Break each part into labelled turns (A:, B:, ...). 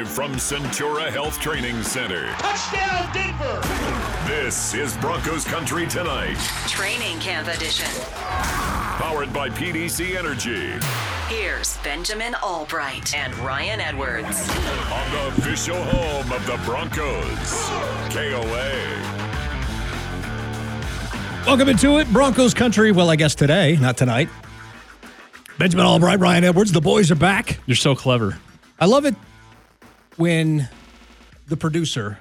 A: Live from Centura Health Training Center.
B: Touchdown, Denver!
A: This is Broncos Country Tonight.
C: Training Camp Edition.
A: Powered by PDC Energy.
C: Here's Benjamin Albright and Ryan Edwards.
A: On the official home of the Broncos. KOA.
D: Welcome into it, Broncos country. Well, I guess today, not tonight. Benjamin Albright, Ryan Edwards. The boys are back.
E: You're so clever.
D: I love it when the producer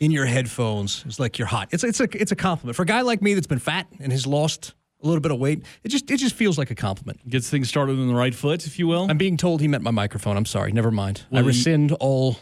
D: in your headphones is like you're hot. It's it's a it's a compliment for a guy like me that's been fat and has lost a little bit of weight. It just it just feels like a compliment.
E: Gets things started on the right foot, if you will.
D: I'm being told he meant my microphone. I'm sorry. Never mind.
E: Well,
D: I rescind all.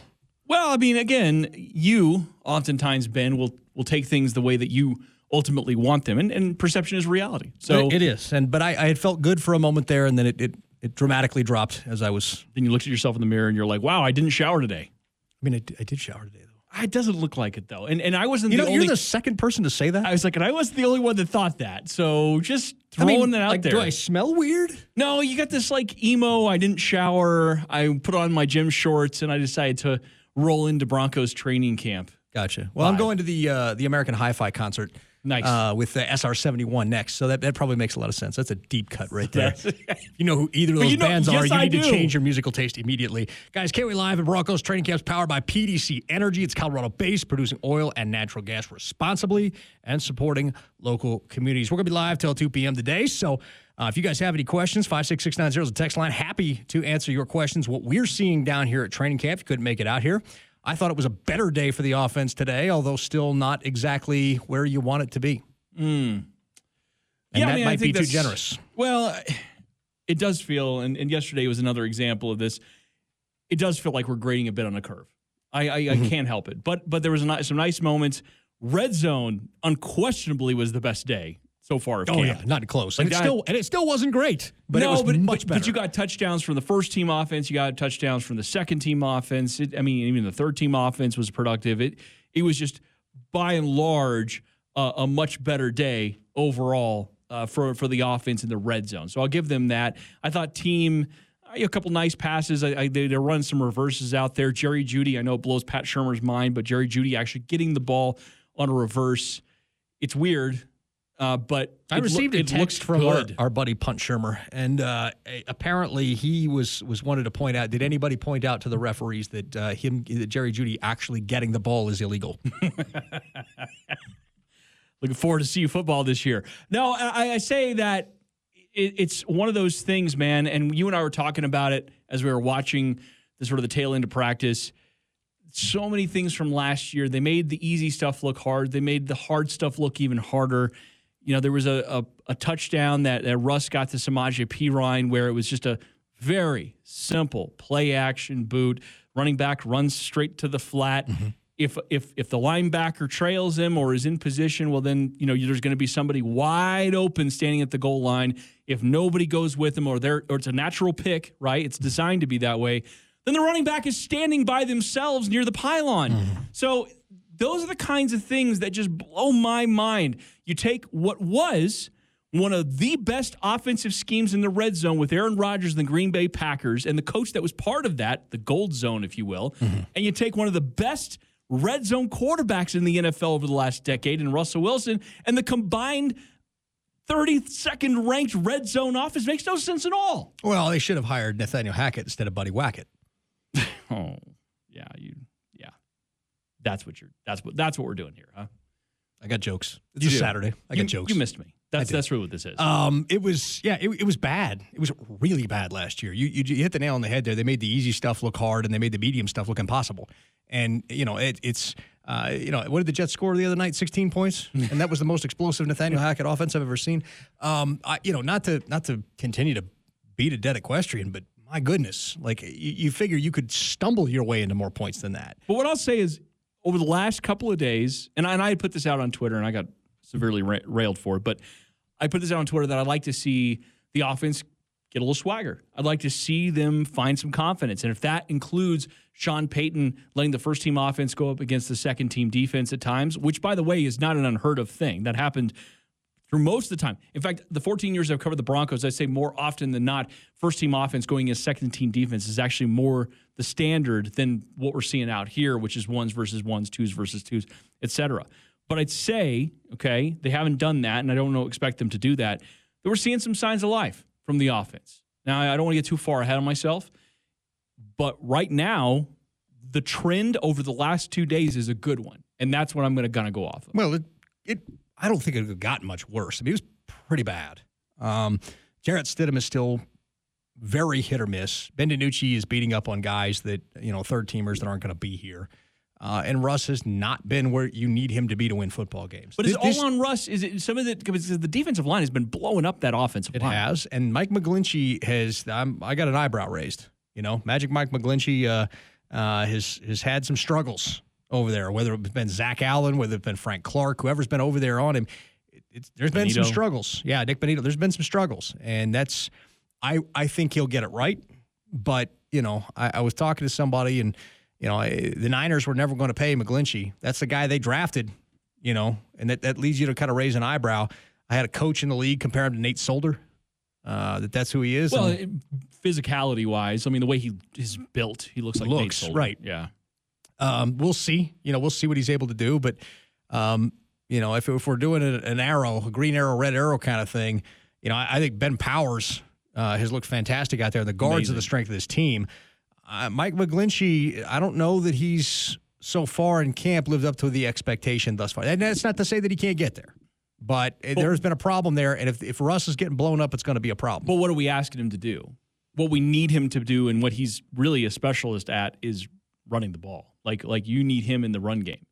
E: Well, I mean, again, you oftentimes, Ben, will will take things the way that you ultimately want them, and, and perception is reality. So
D: it is. And but I, I had felt good for a moment there, and then it, it it dramatically dropped as I was.
E: then you looked at yourself in the mirror and you're like, "Wow, I didn't shower today."
D: I mean, I, did- I did shower today though.
E: It doesn't look like it though, and and I wasn't
D: You
E: the
D: know,
E: only.
D: you're the second person to say that.
E: I was like, and I wasn't the only one that thought that. So just
D: I
E: throwing
D: mean,
E: that out
D: like,
E: there.
D: do I smell weird?
E: No, you got this like emo. I didn't shower. I put on my gym shorts and I decided to roll into Broncos training camp.
D: Gotcha. Well, I'm going to the uh, the American Hi-Fi concert.
E: Nice.
D: Uh, with the SR71 next, so that, that probably makes a lot of sense. That's a deep cut right there. you know who either of those
E: you know-
D: bands are,
E: yes,
D: you
E: I
D: need to
E: do.
D: change your musical taste immediately. Guys, Kiwi Live and Broncos training camps powered by PDC Energy. It's Colorado based, producing oil and natural gas responsibly and supporting local communities. We're going to be live till 2 p.m. today. So uh, if you guys have any questions, 56690 is the text line. Happy to answer your questions. What we're seeing down here at training camp, if you couldn't make it out here. I thought it was a better day for the offense today, although still not exactly where you want it to be. And
E: Yeah, I
D: that
E: mean, I
D: might be too generous.
E: Well, it does feel, and, and yesterday was another example of this. It does feel like we're grading a bit on a curve. I I,
D: Mm-hmm.
E: I can't help it, but but there was a, some nice moments. Red zone unquestionably was the best day so far
D: Oh
E: camp.
D: yeah, not close.
E: Like
D: and it still and it still wasn't great, but
E: no,
D: it was
E: but,
D: much better.
E: but you got touchdowns from the first team offense. You got touchdowns from the second team offense. It, I mean, even the third team offense was productive. It it was just by and large uh, a much better day overall uh, for for the offense in the red zone. So I'll give them that. I thought team. A couple nice passes. I, I, they, they run some reverses out there. Jerry Jeudy, I know it blows Pat Shermer's mind, but Jerry Jeudy actually getting the ball on a reverse. It's weird, uh, but
D: I received a text from our, our buddy Punt Shermer, and uh, apparently he was was wanted to point out. Did anybody point out to the referees that uh, him that Jerry Jeudy actually getting the ball is illegal?
E: looking forward to see football this year. No, I, I say that it, it's one of those things, man. And you and I were talking about it as we were watching the sort of the tail end of practice. So many things from last year. They made the easy stuff look hard. They made the hard stuff look even harder. You know, there was a, a, a touchdown that, that Russ got to Samaje Perine where it was just a very simple play action boot. Running back runs straight to the flat. Mm-hmm. If if if the linebacker trails him or is in position, well then you know there's going to be somebody wide open standing at the goal line. If nobody goes with him or there or it's a natural pick, right? It's designed to be that way. Then the running back is standing by themselves near the pylon. Mm-hmm. So those are the kinds of things that just blow my mind. You take what was one of the best offensive schemes in the red zone with Aaron Rodgers and the Green Bay Packers and the coach that was part of that, the gold zone, if you will, mm-hmm. and you take one of the best red zone quarterbacks in the NFL over the last decade and Russell Wilson and the combined 32nd ranked red zone offense makes no sense at all.
D: well, they should have hired Nathaniel Hackett instead of Buddy Wackett.
E: Oh, yeah, you. That's what you're that's what that's what we're doing here, huh?
D: I got jokes. It's
E: You
D: a
E: do.
D: Saturday. I
E: you,
D: got jokes.
E: You missed me. That's that's really what this is.
D: Um, it was yeah, it, it was bad. It was really bad last year. You, you you hit the nail on the head there. They made the easy stuff look hard, and they made the medium stuff look impossible. And you know it, it's uh, you know what did the Jets score the other night? Sixteen points, and that was the most explosive Nathaniel Hackett offense I've ever seen. Um, I, you know not to not to continue to beat a dead equestrian, but my goodness, like you, you figure you could stumble your way into more points than that.
E: But what I'll say is, over the last couple of days, and I, and I put this out on Twitter, and I got severely ra- railed for it, but I put this out on Twitter that I'd like to see the offense get a little swagger. I'd like to see them find some confidence, and if that includes Sean Payton letting the first team offense go up against the second team defense at times, which by the way is not an unheard of thing that happened through most of the time. In fact, the 14 years I've covered the Broncos, I say more often than not, first team offense going against second team defense is actually more the standard than what we're seeing out here, which is ones versus ones, twos versus twos, et cetera. But I'd say, okay, they haven't done that, and I don't know, expect them to do that. But we're seeing some signs of life from the offense. Now, I don't want to get too far ahead of myself, but right now, the trend over the last two days is a good one, and that's what I'm going to gonna go off of.
D: Well, it, it I don't think it could have gotten much worse. I mean, it was pretty bad. Um, Jarrett Stidham is still very hit or miss. Ben DiNucci is beating up on guys that you know third teamers that aren't going to be here. Uh, and Russ has not been where you need him to be to win football games.
E: But is
D: This-
E: it all on Russ? Is it some of the because the defensive line has been blowing up that offensive
D: It
E: line?
D: has, and Mike McGlinchey has. I'm, I got an eyebrow raised. You know, Magic Mike McGlinchey uh, uh, has has had some struggles over there. Whether it's been Zach Allen, whether it's been Frank Clark, whoever's been over there on him, it's, there's been some struggles. Yeah, Nik Bonitto. There's been some struggles, and that's. I I think he'll get it right, but you know, I, I was talking to somebody, and you know, I, the Niners were never going to pay McGlinchey. That's the guy they drafted. You know, and that, that leads you to kind of raise an eyebrow. I had a coach in the league compare him to Nate Solder uh, that that's who he is.
E: Well,
D: and
E: physicality wise, I mean, the way he is built, he looks like Nate
D: Looks,
E: Solder.
D: right.
E: Yeah.
D: Um, we'll see. You know, we'll see what he's able to do. But um, you know, if, if we're doing an arrow, a green arrow, red arrow kind of thing, you know, I, I think Ben Powers uh, has looked fantastic out there. The guards
E: Amazing.
D: are the strength of this team. Uh, Mike McGlinchey, I don't know that he's so far in camp lived up to the expectation thus far. And that's not to say that he can't get there. But uh, there's been a problem there, and if, if Russ is getting blown up, it's going to be a problem.
E: But what are we asking him to do? What we need him to do and what he's really a specialist at is running the ball. Like like you need him in the run game.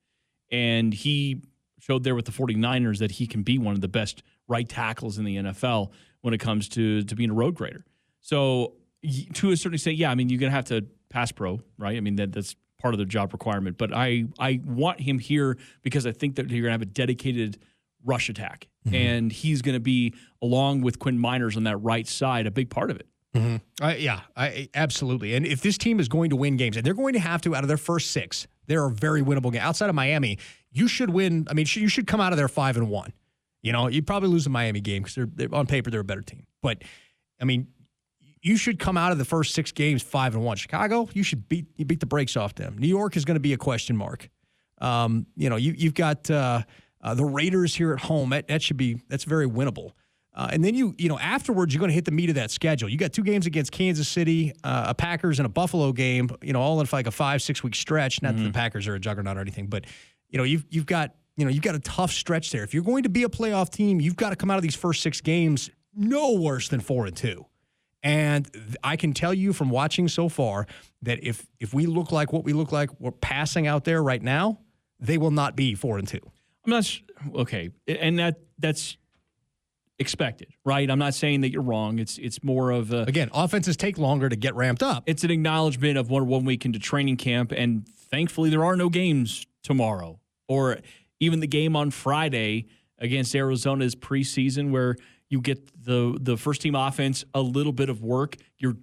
E: And he showed there with the 49ers that he can be one of the best right tackles in the NFL when it comes to to being a road grader. So to a certain extent, yeah, I mean you're gonna have to pass pro, right? I mean that that's part of the job requirement. But I I want him here because I think that you're gonna have a dedicated rush attack. Mm-hmm. And he's gonna be along with Quinn Meinerz on that right side, a big part of it.
D: Uh, yeah, I, absolutely. And if this team is going to win games, and they're going to have to out of their first six, there are very winnable games. Outside of Miami, you should win. I mean, you should come out of there five and one. You know, you probably lose the Miami game because they're, they're on paper they're a better team. But I mean, you should come out of the first six games five and one. Chicago, you should beat you beat the brakes off them. New York is going to be a question mark. Um, you know, you you've got uh, uh, the Raiders here at home. That, that should be that's very winnable. Uh, and then you you know afterwards you're going to hit the meat of that schedule. You got two games against Kansas City, uh, a Packers and a Buffalo game. You know, all in like a five six week stretch. Not that the Packers are a juggernaut or anything, but you know you've you've got you know you've got a tough stretch there. If you're going to be a playoff team, you've got to come out of these first six games no worse than four and two. And I can tell you from watching so far that if if we look like what we look like, we're passing out there right now, they will not be four and two.
E: I'm not s- okay, and that that's expected, right? I'm not saying that you're wrong. It's it's more of a
D: Again, offenses take longer to get ramped up.
E: it's an acknowledgement of one one week into training camp, and thankfully there are no games tomorrow or even the game on Friday against Arizona's preseason where you get the the first team offense a little bit of work. You're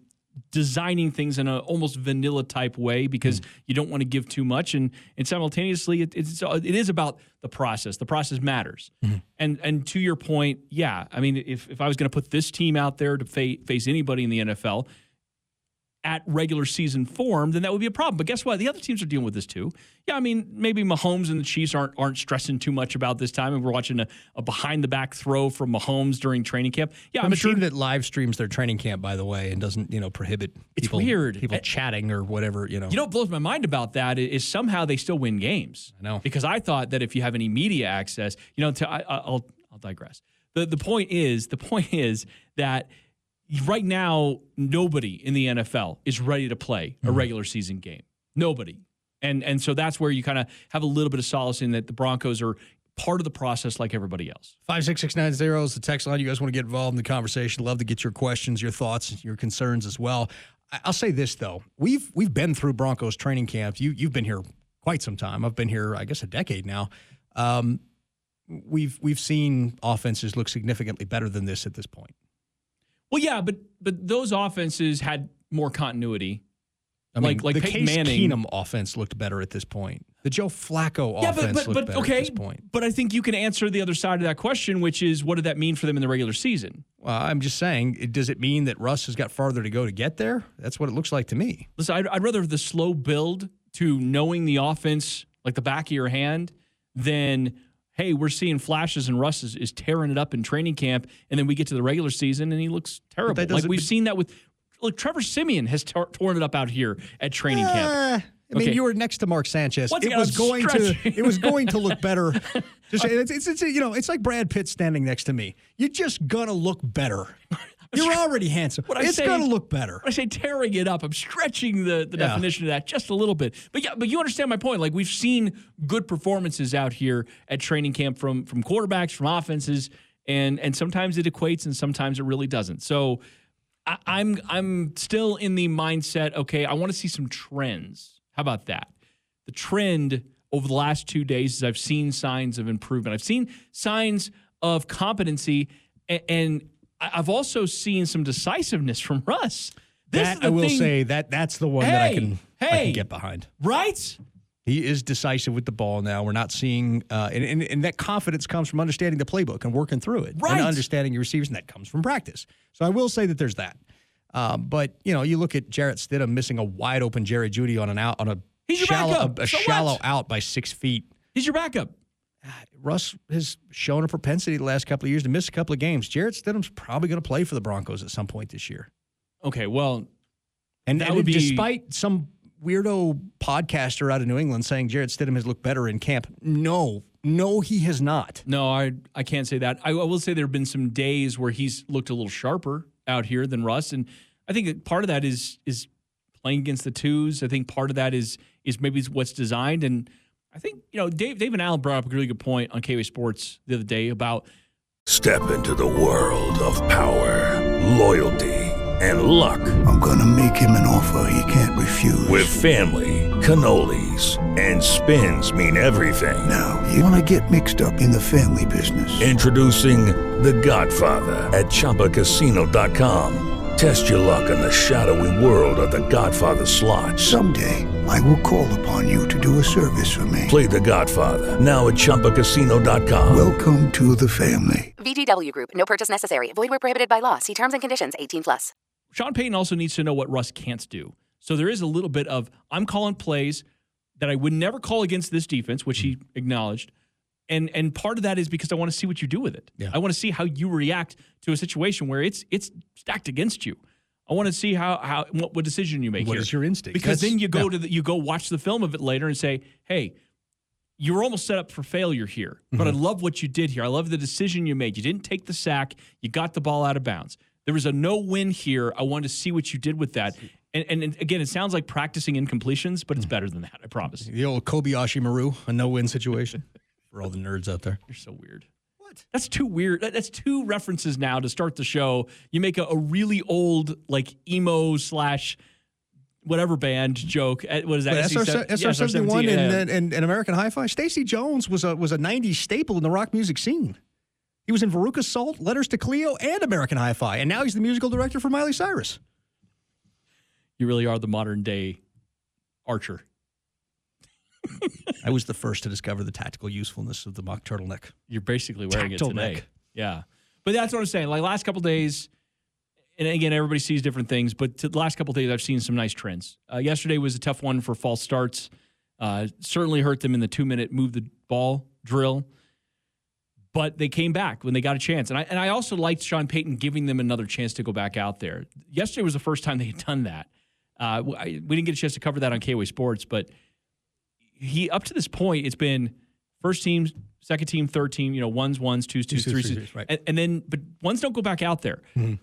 E: designing things in a almost vanilla type way because hmm. you don't want to give too much. And and simultaneously it, it's it is about the process. The process matters. Mm-hmm. And and to your point yeah i mean if, if i was going to put this team out there to fa- face anybody in the nfl at regular season form, then that would be a problem. But guess what? The other teams are dealing with this too. Yeah, I mean, maybe Mahomes and the Chiefs aren't aren't stressing too much about this time, and we're watching a, a behind the back throw from Mahomes during training camp. Yeah,
D: I'm
E: I'm sure
D: team that live streams their training camp, by the way, and doesn't you know prohibit
E: It's
D: people,
E: weird.
D: people
E: I-
D: chatting or whatever. You know,
E: You know what blows my mind about that is, somehow they still win games.
D: I know.
E: because I thought that if you have any media access, you know, to, I- I'll I'll digress. the The point is the point is that right now nobody in the NFL is ready to play a regular season game. Nobody, and and so that's where you kind of have a little bit of solace in that the Broncos are part of the process like everybody else.
D: Five six six nine zero is the text line. You guys want to get involved in the conversation? Love to get your questions, your thoughts, your concerns as well. I'll say this though: we've we've been through Broncos training camps. You you've been here quite some time. I've been here, I guess, a decade now. Um, we've we've seen offenses look significantly better than this at this point.
E: Well, yeah, but but those offenses had more continuity.
D: I mean,
E: Like- like
D: the
E: Peyton
D: Case
E: Manning-
D: Keenum offense looked better at this point. The Joe Flacco
E: Yeah,
D: offense
E: but but,
D: looked
E: but
D: better
E: okay.
D: at this point.
E: But I think you can answer the other side of that question, which is what did that mean for them in the regular season?
D: Well, I'm just saying, it, does it mean that Russ has got farther to go to get there? That's what it looks like to me.
E: Listen, I'd, I'd rather the slow build to knowing the offense like the back of your hand than hey, we're seeing flashes and Russ is, is tearing it up in training camp, and then we get to the regular season and he looks terrible. Like we've
D: but-
E: seen that with like Trevor Siemian has tor- torn it up out here at training camp.
D: Uh, I mean,
E: Okay.
D: you were next to Mark Sanchez.
E: Once
D: it
E: again,
D: was
E: I'm
D: going
E: stretching.
D: to it was going to look better. Just it's, it's, it's you know it's like Brad Pitt standing next to me. You're just gonna look better. You're already handsome.
E: What I
D: it's gonna look better.
E: When I say tearing it up, I'm stretching the, the
D: Yeah.
E: definition of that just a little bit. But yeah, but you understand my point. Like we've seen good performances out here at training camp from from quarterbacks, from offenses, and and sometimes it equates and sometimes it really doesn't. So I, I'm I'm still in the mindset. Okay, I want to see some trends. How about that? The trend over the last two days is I've seen signs of improvement. I've seen signs of competency, and, I've also seen some decisiveness from Russ. This is
D: that
E: the
D: I will
E: thing-
D: say that that's the one that I
E: Hey,
D: can I can get behind.
E: right?
D: He is decisive with the ball now. We're not seeing, uh, and, and, and that confidence comes from understanding the playbook and working through it,
E: Right.
D: and understanding your receivers, and that comes from practice. So I will say that there's that. Um, but you know, you look at Jarrett Stidham missing a wide open Jerry Jeudy on an out on a
E: He's your
D: shallow
E: backup.
D: a, a
E: So what?
D: shallow out by six feet.
E: He's your backup.
D: Russ has shown a propensity the last couple of years to miss a couple of games. Jarrett Stidham's probably going to play for the Broncos at some point this year.
E: Okay, well,
D: And
E: That
D: and
E: would be-
D: despite some weirdo podcaster out of New England saying Jarrett Stidham has looked better in camp, no, no, he has not.
E: no, I I can't say that. I, I will say there have been some days where he's looked a little sharper out here than Russ, and I think part of that is is playing against the twos. I think part of that is is maybe what's designed, and I think you know Dave Dave and Allen brought up a really good point on KW Sports the other day about
A: Step into the world of power, loyalty, and luck.
B: I'm gonna make him an offer he can't refuse.
A: With family, cannolis, and spins mean everything.
B: now, you wanna get mixed up in the family business.
A: Introducing The Godfather at ChumbaCasino.com. Test your luck in the shadowy world of The Godfather slot.
B: Someday, I will call upon you to do a service for me.
A: Play The Godfather now at ChumbaCasino.com.
B: Welcome to the family.
F: VGW Group. No purchase necessary. Void where prohibited by law. See terms and conditions. 18 plus.
E: Sean Payton also needs to know what Russ can't do. So there is a little bit of I'm calling plays that I would never call against this defense, which he acknowledged. And and part of that is because I want to see what you do with it.
D: Yeah.
E: I want to see how you react to a situation where it's it's stacked against you. I want to see how how what, what decision you make
D: What
E: here.
D: is your instinct?
E: Because
D: That's-
E: then you go
D: yeah.
E: to the, you go watch the film of it later and say, "Hey, you were almost set up for failure here, but I
D: Mm-hmm.
E: love what you did here. I love the decision you made. You didn't take the sack. You got the ball out of bounds. There was a no win here. I wanted to see what you did with that. And, and, and again, it sounds like practicing incompletions, but it's better than that. I promise.
D: The old Kobayashi Maru, a no-win situation for all the nerds out there.
E: You're so weird. What? That's too weird. That- That's two references now to start the show. You make a, a really old like emo slash whatever band joke. What is that?
D: But
E: SC-
D: SR,
E: yeah,
D: SR seventy one
E: yeah.
D: and, and, and American Hi-Fi. Stacy Jones was a was a '90s staple in the rock music scene. He was in Veruca Salt, Letters to Cleo, and American Hi-Fi, and now he's the musical director for Miley Cyrus.
E: you really are the modern day Archer.
D: I was the first to discover the tactical usefulness of the mock turtleneck.
E: You're basically wearing it
D: Tactile
E: today.
D: neck.
E: Yeah. But that's what I'm saying. Like last couple days, and again, everybody sees different things, but to the last couple days, I've seen some nice trends. Uh, yesterday was a tough one for false starts. Uh, certainly hurt them in the two minute move the ball drill, but they came back when they got a chance. And I, and I also liked Sean Payton giving them another chance to go back out there. Yesterday was the first time they had done that. Uh, I- we didn't get a chance to cover that on KWay Sports, but he up to this point it's been first team, second team, third team. You know, ones, ones, twos, twos,
D: Twos,
E: threes,
D: right.
E: and, and then but ones don't go back out there. Mm-hmm.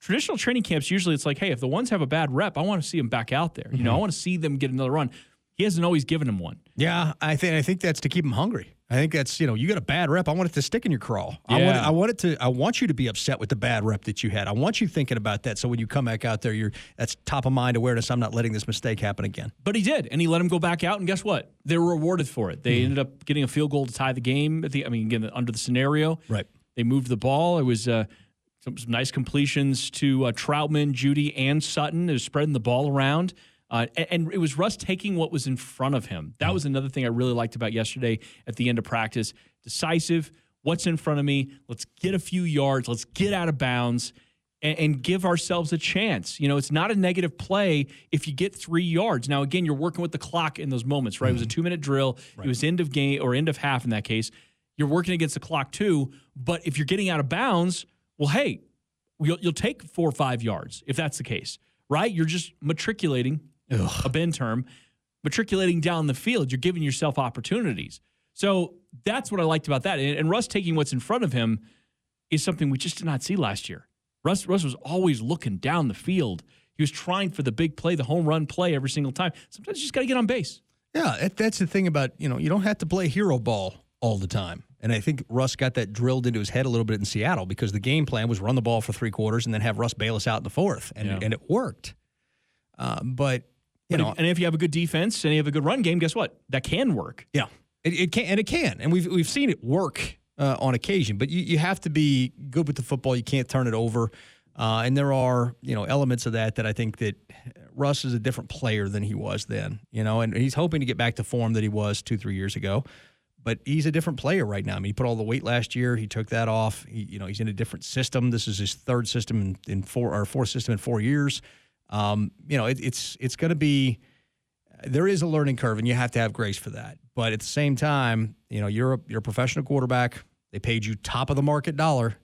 E: Traditional training camps usually it's like, hey, if the ones have a bad rep, I want to see them back out there. You know, mm-hmm. I want to see them get another run. He hasn't always given them one.
D: Yeah, I think I think that's to keep him hungry. I think that's you know you got a bad rep. I want it to stick in your crawl. I want I want it to. I want you to be upset with the bad rep that you had. I want you thinking about that. So when you come back out there, you're that's top of mind awareness. I'm not letting this mistake happen again.
E: But he did, and he let him go back out. And guess what? They were rewarded for it. They ended up getting a field goal to tie the game. At the, I mean, again, under the scenario,
D: Right.
E: They moved the ball. It was uh, some, some nice completions to uh, Trautman, Jeudy, and Sutton. It was spreading the ball around. Uh, and, and it was Russ taking what was in front of him. That was another thing I really liked about yesterday at the end of practice. Decisive. What's in front of me? Let's get a few yards. Let's get out of bounds and, and give ourselves a chance. You know, it's not a negative play if you get three yards. Now, again, you're working with the clock in those moments, right? It was a two minute drill. It was end of game or end of half in that case. You're working against the clock too. But if you're getting out of bounds, well, hey, you'll, you'll take four or five yards if that's the case, right? You're just matriculating, a Ben term, matriculating down the field. You're giving yourself opportunities. So that's what I liked about that. And, and Russ taking what's in front of him is something we just did not see last year. Russ, Russ was always looking down the field. He was trying for the big play, the home run play every single time. Sometimes you just got to get on base.
D: Yeah, that's the thing about you know you don't have to play hero ball all the time. And I think Russ got that drilled into his head a little bit in Seattle because the game plan was run the ball for three quarters and then have Russ bail us out in the fourth, and
E: Yeah.
D: and it worked. Uh, but you know,
E: if- and if you have a good defense and you have a good run game, guess what? That can work.
D: Yeah, it, it can and it can, and we've we've seen it work uh, on occasion. But you, you have to be good with the football. You can't turn it over, uh, and there are you know elements of that that I think that Russ is a different player than he was then. You know, and he's hoping to get back to form that he was two three years ago. But he's a different player right now. I mean, he put all the weight last year. He took that off. He, you know, he's in a different system. This is his third system in, in four or fourth system in four years. Um, you know, it, it's it's going to be there is a learning curve, and you have to have grace for that. But at the same time, you know, you're a, you're a professional quarterback. They paid you top of the market dollar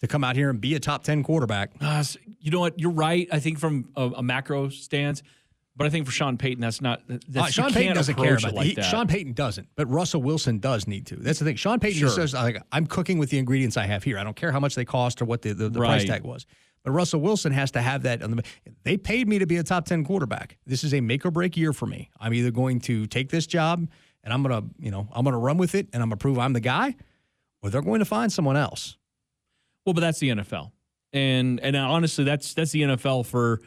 D: to come out here and be a top ten quarterback.
E: Uh, you know what? You're right. I think from a, a macro stance, but I think for Sean Payton, that's not. That's,
D: Uh, Sean Payton doesn't care about that.
E: like
D: He-
E: that.
D: Sean Payton doesn't, but Russell Wilson does need to. That's the thing. Sean Payton just
E: Sure.
D: says, like, "I'm cooking with the ingredients I have here. I don't care how much they cost or what the, the, the price tag was." But Russell Wilson has to have that. On the, they paid me to be a top ten quarterback. This is a make or break year for me. I'm either going to take this job and I'm gonna, you know, I'm gonna run with it and I'm gonna prove I'm the guy, or they're going to find someone else.
E: Well, but that's the NFL, and and honestly, that's that's the NFL for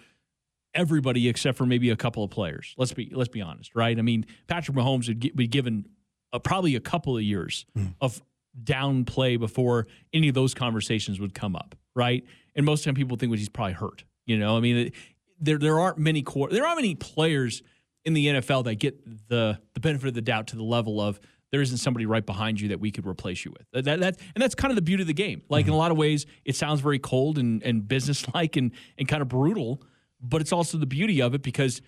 E: everybody except for maybe a couple of players. Let's be let's be honest, right? I mean, Patrick Mahomes would be given uh, probably a couple of years of downplay before any of those conversations would come up, right? And most of the time, people think well, he's probably hurt. You know, I mean, there there aren't many quar- there aren't many players in the NFL that get the the benefit of the doubt to the level of there isn't somebody right behind you that we could replace you with. That, that and that's kind of the beauty of the game. Like in mm-hmm. a lot of ways, it sounds very cold and and businesslike and and kind of brutal, but it's also the beauty of it because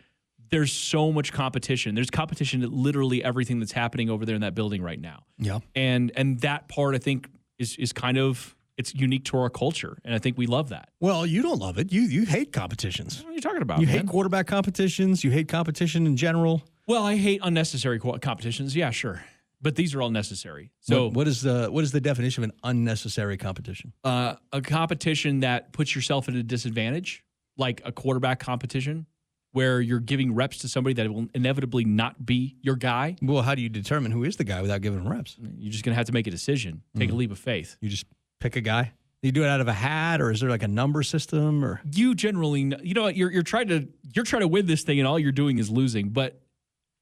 E: there's so much competition. There's competition at literally everything that's happening over there in that building right now.
D: Yeah.
E: And and that part I think is is kind of it's unique to our culture, and I think we love that.
D: Well, you don't love it. You you hate competitions.
E: What are you talking about?
D: You
E: man?
D: hate quarterback competitions. You hate competition in general.
E: Well, I hate unnecessary co- competitions. Yeah, sure, but these are all necessary. So,
D: what, what is the what is the definition of an unnecessary competition?
E: uh, a competition that puts yourself at a disadvantage, like a quarterback competition, where you're giving reps to somebody that will inevitably not be your guy.
D: Well, how do you determine who is the guy without giving him reps?
E: You're just going to have to make a decision, take a leap of faith.
D: You just pick a guy. You do it out of a hat, or is there like a number system? Or
E: You generally, you know, you're you're trying to you're trying to win this thing, and all you're doing is losing. But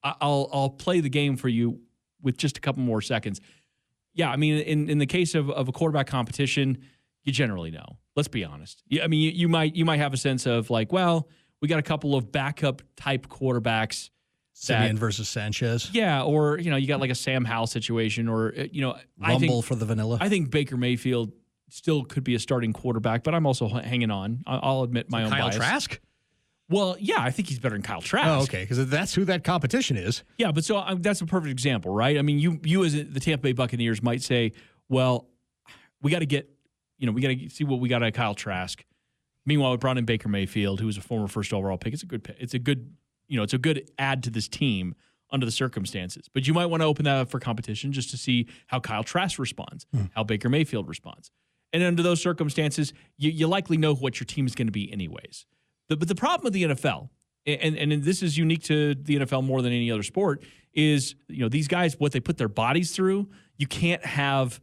E: I'll I'll play the game for you with just a couple more seconds. Yeah, I mean, in in the case of of a quarterback competition, you generally know. Let's be honest. Yeah, I mean, you, you might you might have a sense of like, well, we got a couple of backup type quarterbacks.
D: Siemian versus Sanchez.
E: Yeah, or you know, you got like a Sam Howell situation, or uh, you know, I think
D: for the vanilla.
E: I think Baker Mayfield still could be a starting quarterback, but I'm also h- hanging on. I'll admit my own
D: Kyle
E: bias.
D: Trask.
E: Well, yeah, I think he's better than Kyle Trask.
D: Oh, okay, because that's who that competition is.
E: Yeah, but so um, that's a perfect example, right? I mean, you you as the Tampa Bay Buccaneers might say, well, we got to get, you know, we got to see what we got out of Kyle Trask. Meanwhile, we brought in Baker Mayfield, who was a former first overall pick. It's a good, pick. it's a good, you know, it's a good add to this team under the circumstances. But you might want to open that up for competition just to see how Kyle Trask responds, hmm. how Baker Mayfield responds. And under those circumstances, you, you likely know what your team is going to be anyways. The, but the problem with the NFL, and, and this is unique to the NFL more than any other sport, is you know these guys what they put their bodies through. You can't have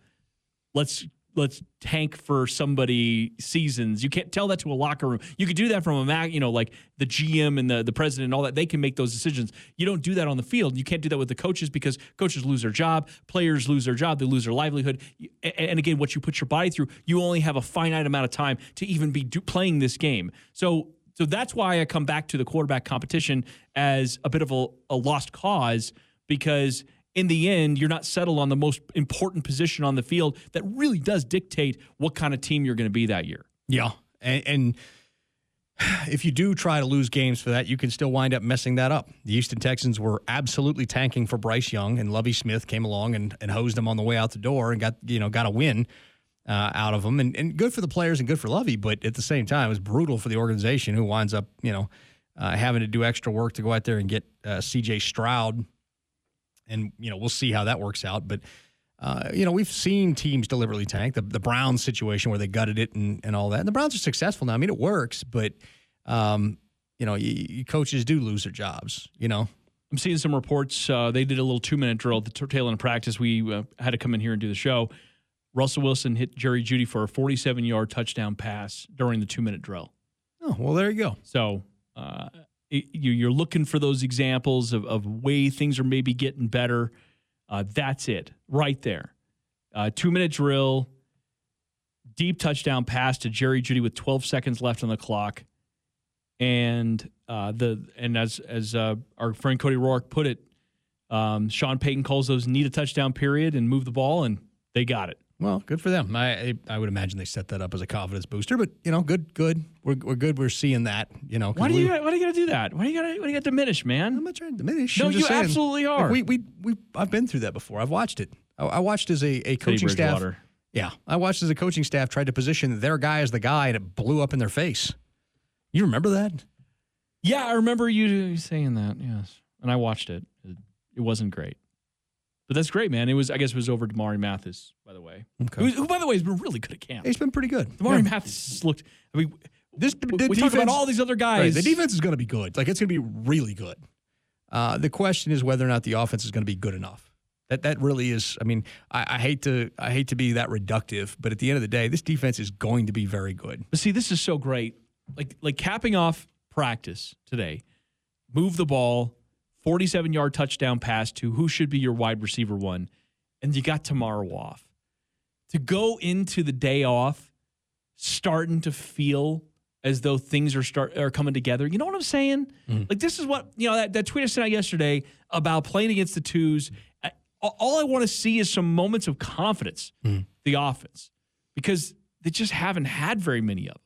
E: let's let's tank for somebody seasons. You can't tell that to a locker room. You could do that from a mag, you know, like the GM and the, the president and all that. They can make those decisions. You don't do that on the field. You can't do that with the coaches because coaches lose their job, players lose their job, they lose their livelihood. And, again, what you put your body through, you only have a finite amount of time to even be do, playing this game. So so that's why I come back to the quarterback competition as a bit of a, a lost cause because in the end, you're not settled on the most important position on the field that really does dictate what kind of team you're going to be that year.
D: Yeah. And, and if you do try to lose games for that, you can still wind up messing that up. The Houston Texans were absolutely tanking for Bryce Young, and Lovie Smith came along and, and hosed them on the way out the door and got you know got a win uh, out of them. And, and good for the players and good for Lovie, but at the same time, it was brutal for the organization who winds up you know uh, having to do extra work to go out there and get uh, C.J. Stroud and you know we'll see how that works out. But uh, you know we've seen teams deliberately tank the the Browns situation where they gutted it and, and all that. And the Browns are successful now. I mean it works, but um, you know you, you coaches do lose their jobs. You know.
E: I'm seeing some reports. Uh, they did a little two minute drill at the tail end of practice. We uh, had to come in here and do the show. Russell Wilson hit Jerry Jeudy for a 47 yard touchdown pass during the two minute drill.
D: Oh well, there you go.
E: So uh, you're looking for those examples of, of way things are maybe getting better. Uh, that's it right there. Uh, two minute drill, deep touchdown pass to Jerry Jeudy with 12 seconds left on the clock, and uh, the and as as uh, our friend Cody Roark put it, um, Sean Payton calls those need a touchdown period and move the ball, and they got it.
D: Well, good for them. I I would imagine they set that up as a confidence booster, but you know, good, good. We're, we're good. We're seeing that. You know,
E: why do you why do you got to do that? Why do you got to why do you got to diminish, man?
D: I'm not trying to diminish.
E: No, you
D: saying,
E: absolutely are.
D: Like, we we we I've been through that before. I've watched it. I, I watched as a, a coaching staff. Yeah, I watched as a coaching staff tried to position their guy as the guy, and it blew up in their face. You remember that?
E: Yeah, I remember you saying that. Yes, and I watched it. It, it wasn't great. But that's great, man. It was, I guess, it was over Damarri Mathis, by the way.
D: Okay.
E: Who, who, by the way, has been really good at camp.
D: He's been pretty good.
E: Damarri yeah. Mathis looked. I mean,
D: this the,
E: we
D: defense,
E: talk about all these other guys.
D: Right, the defense is going to be good. Like it's going to be really good. Uh, the question is whether or not the offense is going to be good enough. That that really is. I mean, I, I, hate to I hate to be that reductive, but at the end of the day, this defense is going to be very good.
E: But see, this is so great. Like like capping off practice today, move the ball, forty-seven yard touchdown pass to who should be your wide receiver one and you got tomorrow off. To go into the day off starting to feel as though things are start are coming together. You know what I'm saying? Mm. Like this is what you know that, that tweet I sent out yesterday about playing against the twos. I, all I want to see is some moments of confidence, mm. the offense, because they just haven't had very many of them.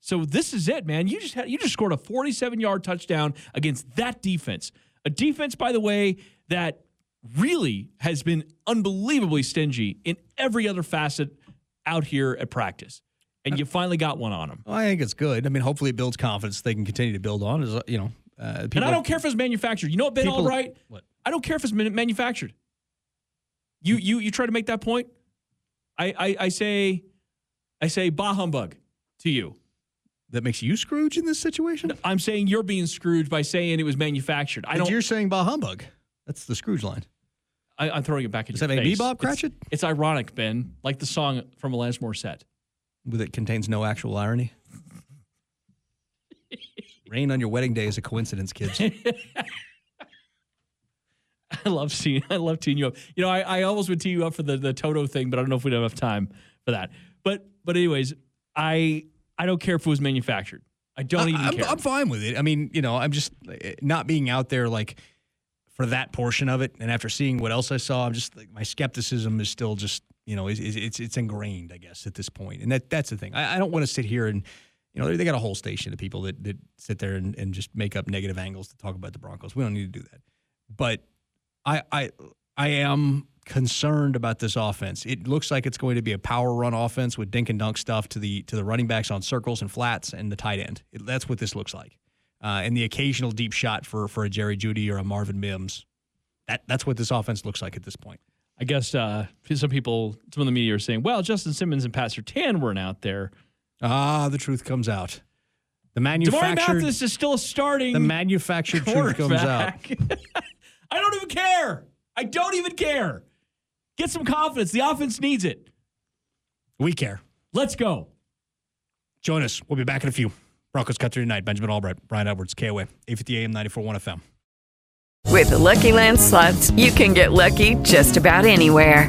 E: So this is it, man. You just had, you just scored a 47 yard touchdown against that defense, a defense, by the way, that really has been unbelievably stingy in every other facet out here at practice. And you finally got one on them.
D: Well, I think it's good. I mean, hopefully it builds confidence they can continue to build on. Is you know,
E: uh, and I don't care if it's manufactured. You know what, Ben people, Albright? What? I don't care if it's manufactured. You you you try to make that point. I I, I say, I say, bah humbug to you.
D: That makes you Scrooge in this situation.
E: I'm saying you're being Scrooge by saying it was manufactured. I don't.
D: You're saying bah humbug. That's the Scrooge line.
E: I, am throwing it back at
D: Does
E: your
D: that make me Bob Cratchit?
E: It's, it's, ironic, Ben, like the song from Alanis Morissette.
D: With it contains no actual irony. Rain on your wedding day is a coincidence, kids.
E: I love seeing I love teeing you up. You know, I, I almost would tee you up for the, the Toto thing, but I don't know if we'd have enough time for that. But but anyways, I I don't care if it was manufactured. I don't even
D: I'm,
E: care.
D: I'm fine with it. I mean, you know, I'm just eh, not being out there like for that portion of it. And after seeing what else I saw, I'm just like my skepticism is still just you know it's it's, it's ingrained, I guess, at this point. And that that's the thing. I, I don't want to sit here and you know they got a whole station of people that that sit there and, and just make up negative angles to talk about the Broncos. We don't need to do that. But I I I am concerned about this offense. It looks like it's going to be a power run offense with dink and dunk stuff to the to the running backs on circles and flats and the tight end. It, that's what this looks like uh, and the occasional deep shot for for a Jerry Jeudy or a Marvin Mims. That that's what this offense looks like at this point.
E: I guess uh, some people, some of the media are saying, well, Justin Simmons and Pat Surtain weren't out there.
D: Ah, the truth comes out. The manufactured
E: Mathis is still starting.
D: The manufactured truth comes out.
E: I don't even care. I don't even care. Get some confidence. The offense needs it.
D: We care.
E: Let's go.
D: Join us. We'll be back in a few. Broncos Country Tonight. Benjamin Albright, Ryan Edwards, KOA, 850 AM, 94.1 FM.
G: With the Lucky Land slots, you can get lucky just about anywhere.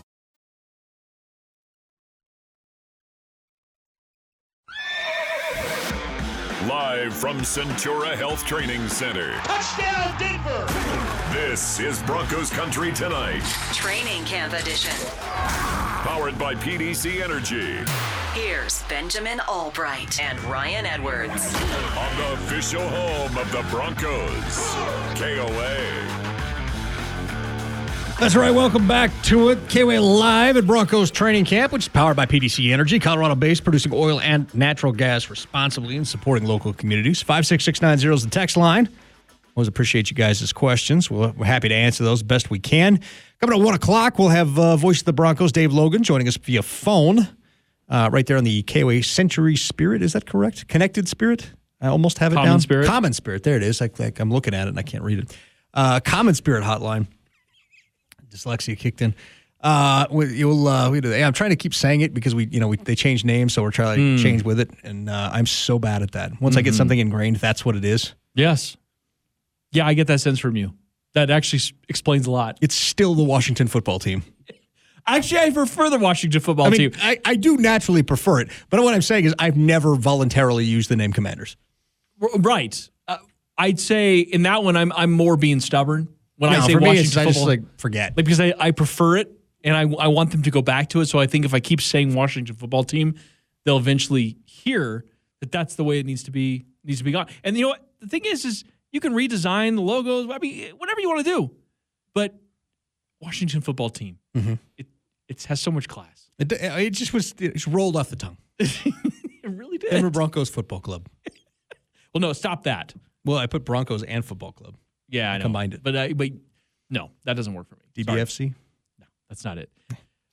H: Live from Centura Health Training Center.
I: Touchdown, Denver!
H: This is Broncos Country Tonight.
C: Training Camp Edition.
H: Powered by PDC Energy.
C: Here's Benjamin Albright and Ryan Edwards.
H: On the official home of the Broncos. KOA.
D: That's right. Welcome back to it. KOA Live at Broncos Training Camp, which is powered by PDC Energy, Colorado based, producing oil and natural gas responsibly and supporting local communities. 56690 is the text line. Always appreciate you guys' questions. We're happy to answer those best we can. Coming at 1 o'clock, we'll have uh, Voice of the Broncos, Dave Logan, joining us via phone uh, right there on the KOA Century Spirit. Is that correct? Connected Spirit? I almost have it
E: Common
D: down.
E: Spirit.
D: Common Spirit. There it is. Like, like I'm looking at it and I can't read it. Uh, Common Spirit hotline. Dyslexia kicked in. Uh, we- you'll, uh, we, yeah, I'm trying to keep saying it because we, you know, we, they changed names, so we're trying to
E: Hmm.
D: change with it, and uh, I'm so bad at that. Once I get
E: Mhm.
D: something ingrained, that's what it is.
E: Yes. Yeah, I get that sense from you. That actually s- explains a lot.
D: It's still the Washington football team.
E: Actually, I prefer the Washington football
D: I mean,
E: team.
D: I, I do naturally prefer it, but what I'm saying is I've never voluntarily used the name Commanders.
E: Right. Uh, I'd say in that one, I'm I'm more being stubborn when I say
D: for me,
E: Washington
D: it's- I just, like, forget.
E: Like, because I, I prefer it and I, I want them to go back to it. So I think if I keep saying Washington football team, they'll eventually hear that that's the way it needs to be needs to be gone. And you know what? The thing is, is you can redesign the logos. I mean, whatever you want to do, but Washington football team,
D: Mhm.
E: it it has so much class.
D: It, it just was it just rolled off the tongue.
E: It really did.
D: Denver Broncos Football Club.
E: Well, no, stop that.
D: Well, I put Broncos and Football Club.
E: Yeah, I know.
D: Combined it.
E: But I, but no, that doesn't work for me. Sorry.
D: DBFC.
E: No, that's not it.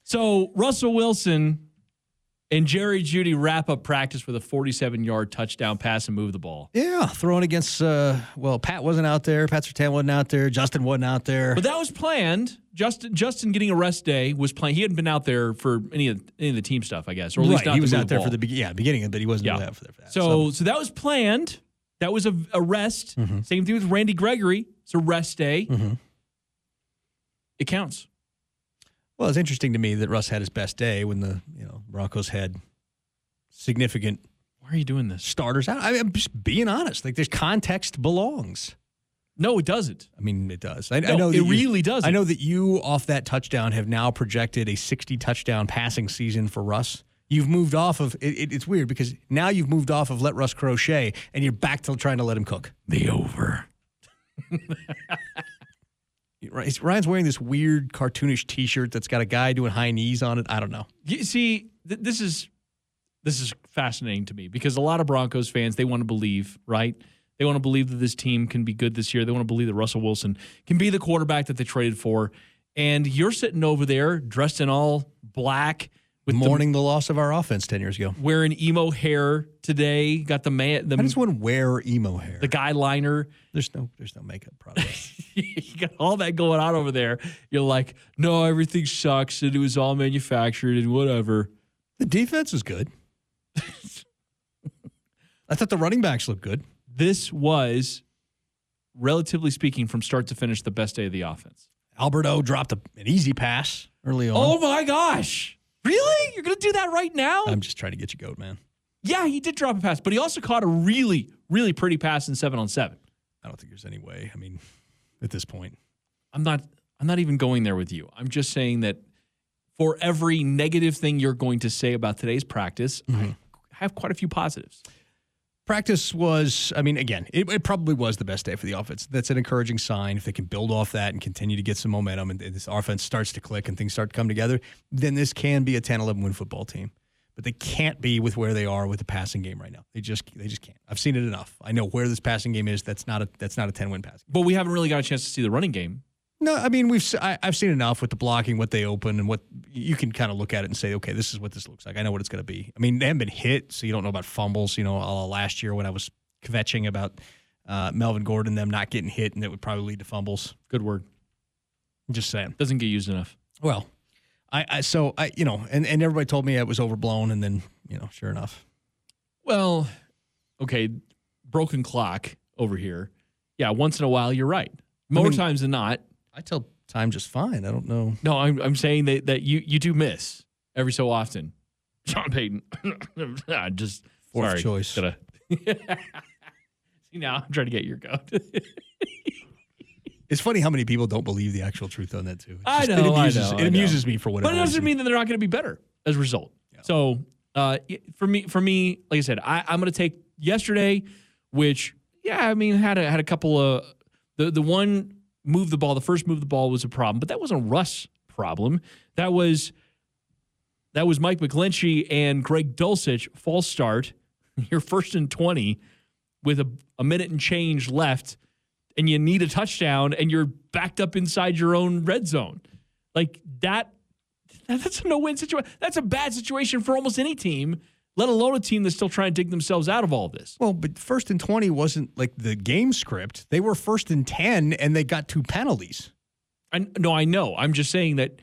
E: So Russell Wilson and Jerry Jeudy wrap up practice with a 47 yard touchdown pass and move the ball.
D: Yeah, throwing against. Uh, well, Pat wasn't out there. Pat Surtain wasn't out there. Justin wasn't out there.
E: But that was planned. Justin Justin getting a rest day was planned. He hadn't been out there for any of any of the team stuff, I guess, or at least
D: right,
E: not
D: he was out there
E: ball.
D: for the be- yeah beginning, but he wasn't
E: Yeah.
D: there for that.
E: So so that was planned. That was a, a rest.
D: Mm-hmm.
E: Same thing with Randy Gregory. It's a rest day.
D: Mhm.
E: It counts.
D: Well, it's interesting to me that Russ had his best day when the you know Broncos had significant
E: Why are you doing this?
D: starters out. I mean, I'm just being honest. Like, there's context belongs.
E: No, it doesn't.
D: I mean, it does. I, I know
E: it
D: you-
E: really doesn't.
D: I know that you off that touchdown have now projected a 60 touchdown passing season for Russ. You've moved off of it, it- it's weird because now you've moved off of let Russ crochet and you're back to trying to let him cook.
E: The over.
D: Ryan's wearing this weird cartoonish T-shirt that's got a guy doing high knees on it. I don't know.
E: You see, th- this is this is fascinating to me because a lot of Broncos fans they want to believe, right? They want to believe that this team can be good this year. They want to believe that Russell Wilson can be the quarterback that they traded for. And you're sitting over there dressed in all black with
D: Mourning the loss of our offense ten years ago.
E: wearing emo hair today. Got the man the
D: I just wouldn't wear emo hair.
E: the guy liner.
D: There's no there's no makeup product.
E: you got all that going on over there. You're like, no, everything sucks and it was all manufactured and whatever.
D: the defense was good. I thought the running backs looked good.
E: this was, relatively speaking, from start to finish, the best day of the offense.
D: Alberto dropped a, an easy pass early on.
E: Oh my gosh. Really? You're going to do that right now?
D: I'm just trying to get you goat, man.
E: yeah, he did drop a pass, but he also caught a really, really pretty pass in seven on seven.
D: I don't think there's any way. I mean, at this point,
E: I'm not I'm not even going there with you. I'm just saying that for every negative thing you're going to say about today's practice, I mm-hmm. have quite a few positives.
D: Practice was, I mean, again, it, it probably was the best day for the offense. That's an encouraging sign. If they can build off that and continue to get some momentum and this offense starts to click and things start to come together, then this can be a 10 11 win football team. But they can't be with where they are with the passing game right now. They just they just can't. I've seen it enough. I know where this passing game is. That's not a that's not a 10 win passing.
E: But we haven't really got a chance to see the running game.
D: No, I mean we've I, have seen enough with the blocking, what they open, and what you can kind of look at it and say, okay, this is what this looks like. I know what it's going to be. I mean, they haven't been hit, so you don't know about fumbles. You know, last year when I was kvetching about uh, Melvin Gordon, them not getting hit, and it would probably lead to fumbles.
E: Good word.
D: I'm just saying,
E: doesn't get used enough.
D: Well, I, I so I you know, and and everybody told me it was overblown, and then you know, sure enough.
E: Well, okay, broken clock over here. Yeah, once in a while, you're right. More I mean, times than not,
D: I tell time just fine. I don't know.
E: No, I'm, I'm saying that, that you, you do miss every so often. Sean Payton. just
D: fourth
E: sorry,
D: choice.
E: See now I'm trying to get your goat.
D: it's funny how many people don't believe the actual truth on that too. It's
E: I know.
D: It amuses,
E: I know,
D: it amuses me for whatever.
E: But it doesn't mean that they're not going to be better as a result. Yeah. So uh, for me, for me, like I said, I, I'm going to take yesterday, which yeah, I mean had a had a couple of the the one move the ball. The first move the ball was a problem, but that wasn't Russ' problem. That was that was Mike McGlinchey and Greg Dulcich false start. You're first and twenty with a, a minute and change left, and you need a touchdown, and you're backed up inside your own red zone. Like that, that's a no win situation. That's a bad situation for almost any team let alone a team that's still trying to dig themselves out of all of this.
D: Well, but first and 20 wasn't like the game script. They were first and 10 and they got two penalties.
E: I, no, I know. I'm just saying that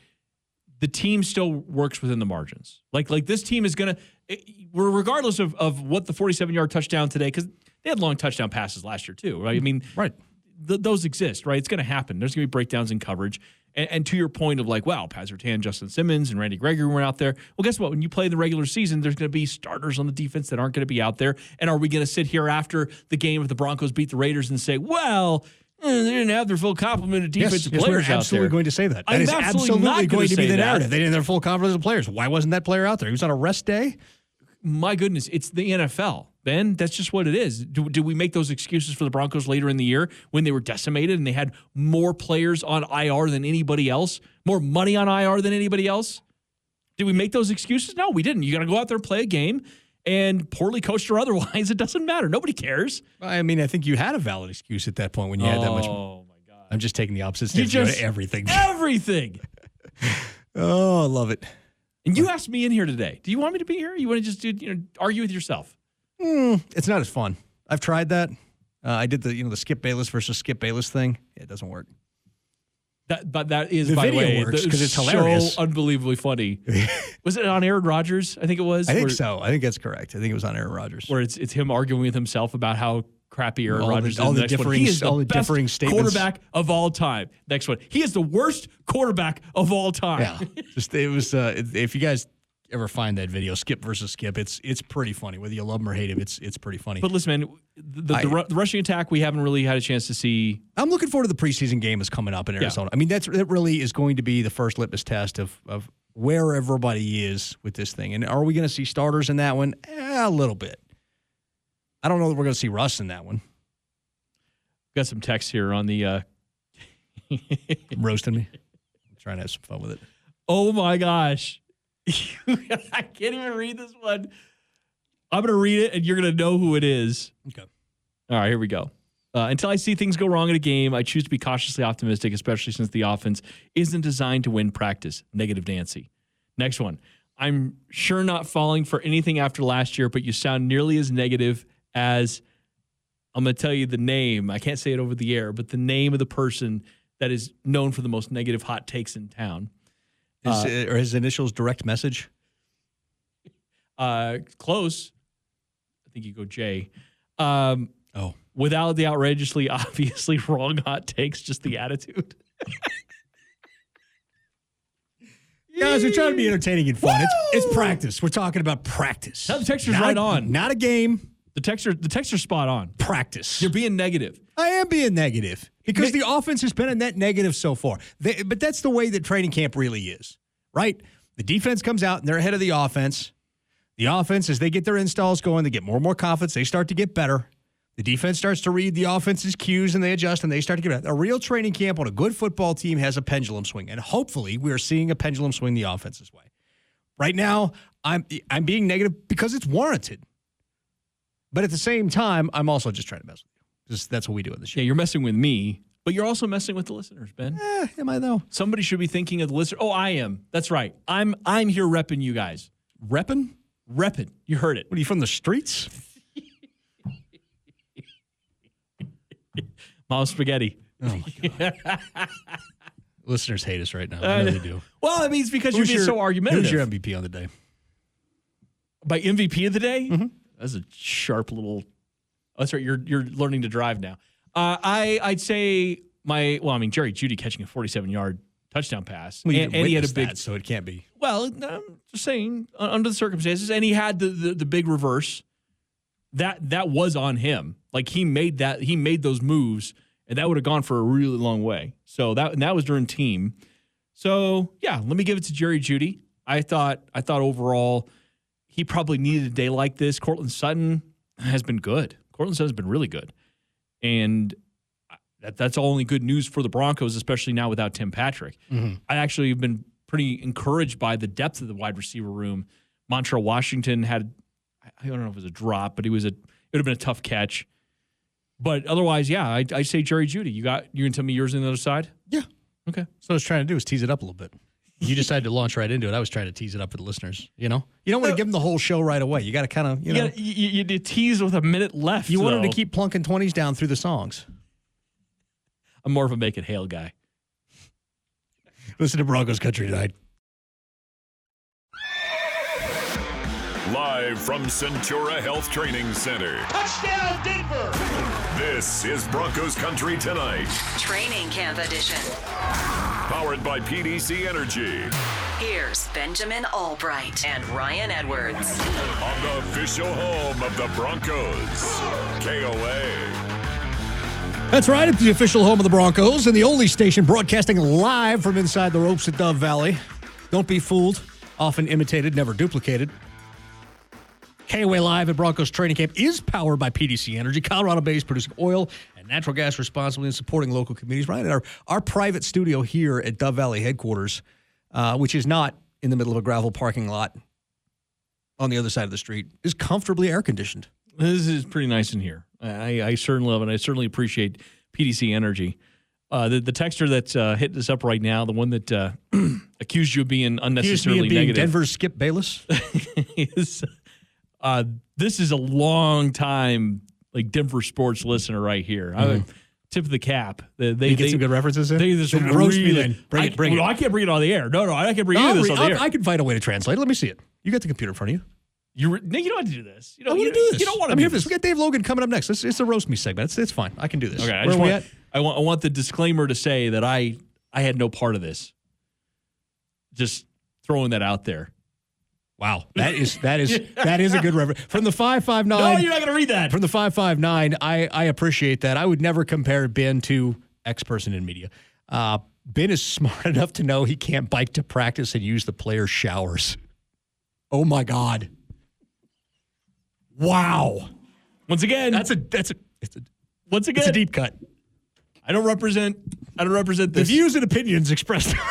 E: the team still works within the margins. Like like this team is going to regardless of of what the 47-yard touchdown today cuz they had long touchdown passes last year too, right? I mean,
D: right.
E: Th- those exist, right? It's going to happen. There's going to be breakdowns in coverage. And, and, to your point of like, wow, Pat Surtain, Justin Simmons, and Randy Gregory were out there. Well, guess what? When you play the regular season, there's going to be starters on the defense that aren't going to be out there. And are we going to sit here after the game if the Broncos beat the Raiders and say, well, eh, they didn't have their full complement of defensive
D: yes,
E: players
D: yes, we're absolutely going to say that. That
E: I'm
D: is
E: absolutely,
D: absolutely going to be the
E: that.
D: narrative. They didn't have their full complement of players. Why wasn't that player out there? He was on a rest day.
E: My goodness, it's the NFL. Ben, that's just what it is. Do, do we make those excuses for the Broncos later in the year when they were decimated and they had more players on IR than anybody else, more money on IR than anybody else? Did we make those excuses? No, we didn't. You got to go out there and play a game, and poorly coached or otherwise, it doesn't matter. Nobody cares.
D: I mean, I think you had a valid excuse at that point when you had that much.
E: Oh my god!
D: I'm just taking the opposite stance. You just everything.
E: Everything.
D: oh, I love it.
E: And you asked me in here today. Do you want me to be here? You want to just do you know argue with yourself?
D: Mm, it's not as fun. I've tried that. Uh, I did the you know the Skip Bayless versus Skip Bayless thing. It doesn't work.
E: That, but that is
D: the
E: by
D: video
E: the way
D: works because it's hilarious,
E: so unbelievably funny. was it on Aaron Rodgers? I think it was.
D: I think
E: where,
D: so. I think that's correct. I think it was on Aaron Rodgers,
E: where it's it's him arguing with himself about how crappy Aaron
D: all
E: Rodgers
D: the,
E: is.
D: All
E: the,
D: the differing,
E: he is the
D: all the
E: best
D: differing statements.
E: quarterback of all time. Next one, he is the worst quarterback of all time.
D: Yeah, just it was. Uh, if you guys ever find that video, Skip versus Skip, it's it's pretty funny. Whether you love him or hate him, it's it's pretty funny.
E: But listen, man, the, I, the, the, rushing attack we haven't really had a chance to see.
D: I'm looking forward to the preseason game that's coming up in Arizona. Yeah. I mean, that's that really is going to be the first litmus test of of where everybody is with this thing. And are we going to see starters in that one? Eh, a little bit. I don't know that we're going to see Russ in that one.
E: Got some text here on the. Uh...
D: roasting me. I'm trying to have some fun with it.
E: Oh my gosh. I can't even read this one. I'm going to read it and you're going to know who it is.
D: Okay.
E: All right, here we go. Uh, until I see things go wrong in a game, I choose to be cautiously optimistic, especially since the offense isn't designed to win practice. Negative Nancy. Next one. I'm sure not falling for anything after last year, but you sound nearly as negative as I'm going to tell you the name. I can't say it over the air, but the name of the person that is known for the most negative hot takes in town.
D: Is, uh, or his initials direct message?
E: Uh, close. I think you go J. Um,
D: oh,
E: without the outrageously, obviously wrong hot takes, just the attitude.
D: Guys, we're trying to be entertaining and fun. It's, it's, practice. We're talking about practice.
E: Now the texture's
D: not
E: right
D: a,
E: on.
D: Not a game.
E: The texture, the texture's spot on.
D: Practice.
E: You're being negative.
D: I am being negative because the offense has been a net negative so far. They, but that's the way that training camp really is, right? The defense comes out and they're ahead of the offense. The offense, as they get their installs going, they get more and more confidence. They start to get better. The defense starts to read the offense's cues and they adjust and they start to get better. A real training camp on a good football team has a pendulum swing. And hopefully we are seeing a pendulum swing the offense's way. Right now, I'm I'm being negative because it's warranted. But at the same time, I'm also just trying to mess with you. That's what we do in the show.
E: Yeah, you're messing with me, but you're also messing with the listeners, Ben.
D: Eh, am I though?
E: Somebody should be thinking of the listener. Oh, I am. That's right. I'm I'm here repping you guys.
D: Repping?
E: Repping. You heard it.
D: What are you from the streets?
E: Mom spaghetti.
D: Oh my god. Listeners hate us right now. I know they do.
E: Well, I mean, it's because
D: Who's
E: you're being
D: your-
E: so argumentative.
D: Who's your MVP on the day?
E: By MVP of the day?
D: Mm-hmm.
E: That's a sharp little. Oh, that's right. You're you're learning to drive now. Uh, I I'd say my well, I mean Jerry Jeudy catching a 47 yard touchdown pass,
D: Well,
E: and, and he had a big.
D: that, so it can't be.
E: Well, I'm just saying under the circumstances, and he had the, the the big reverse. That that was on him. Like he made that he made those moves, and that would have gone for a really long way. So that and that was during team. So yeah, let me give it to Jerry Jeudy. I thought I thought overall he probably needed a day like this. Courtland Sutton has been good. Courtland Sutton has been really good, and that, that's only good news for the Broncos, especially now without Tim Patrick.
D: Mm-hmm.
E: I actually have been pretty encouraged by the depth of the wide receiver room. Montrell Washington had, I don't know if it was a drop, but he was a, it would have been a tough catch. But otherwise, yeah, I, I say Jerry Jeudy. You got, you can tell me yours on the other side?
D: Yeah.
E: Okay.
D: So what I was trying to do is tease it up a little bit. You decided to launch right into it. I was trying to tease it up for the listeners. You know, you don't want to give them the whole show right away. You got to kind of, you
E: You,
D: know,
E: gotta- you, you, you tease with a minute left.
D: you want them to keep plunking twenties down through the songs.
E: I'm more of a make it hail guy.
D: Listen to Broncos country tonight.
H: Live from Centura Health Training Center.
I: Touchdown, Denver!
H: This is Broncos Country Tonight.
C: Training Camp Edition.
H: Powered by PDC Energy.
C: Here's Benjamin Albright and Ryan Edwards.
H: On the official home of the Broncos. KOA.
D: That's right. It's the official home of the Broncos and the only station broadcasting live from inside the ropes at Dove Valley. Don't be fooled. Often imitated, never duplicated. KOA Live at Broncos Training Camp is powered by PDC Energy, Colorado based, producing oil and natural gas responsibly and supporting local communities. Right at our, our private studio here at Dove Valley headquarters, uh, which is not in the middle of a gravel parking lot on the other side of the street, is comfortably air conditioned.
E: This is pretty nice in here. I, I certainly love it. I certainly appreciate PDC Energy. Uh, the, the texter that's uh, hitting us up right now, the one that uh, accused you of being
D: Accused me
E: unnecessarily
D: of being
E: negative,
D: Denver's Skip Bayless.
E: is, uh, this is a long time like Denver sports listener right here. I would mm-hmm. tip of the cap. They, they
D: You get
E: they-
D: some good references in?
E: They just
D: roast me then. Bring
E: I,
D: it, bring it.
E: well, I can't bring it on the air. No, no, I can't bring
D: I'll
E: this
D: re-
E: on the air.
D: I can find a way to translate. it. Let me see it. You got the computer in front of you.
E: You re- no, you don't have to do this. You
D: I
E: don't.
D: want to do this.
E: You don't want to
D: I'm here for this. We got Dave Logan coming up next. It's, it's a roast me segment. It's, it's fine. I can do this.
E: Okay, I just
D: are we
E: want,
D: at?
E: I want I want the disclaimer to say that I I had no part of this. Just throwing that out there.
D: Wow, that is that is that is a good reference from the five five nine.
E: No, you're not going to read that.
D: From the five five nine, I I appreciate that. I would never compare Ben to X person in media. Uh, ben is smart enough to know he can't bike to practice and use the players' showers. Oh my God! Wow,
E: Once again,
D: that's a that's a it's a,
E: once again,
D: it's a deep cut.
E: I don't represent. I don't represent
D: The
E: this.
D: views and opinions expressed.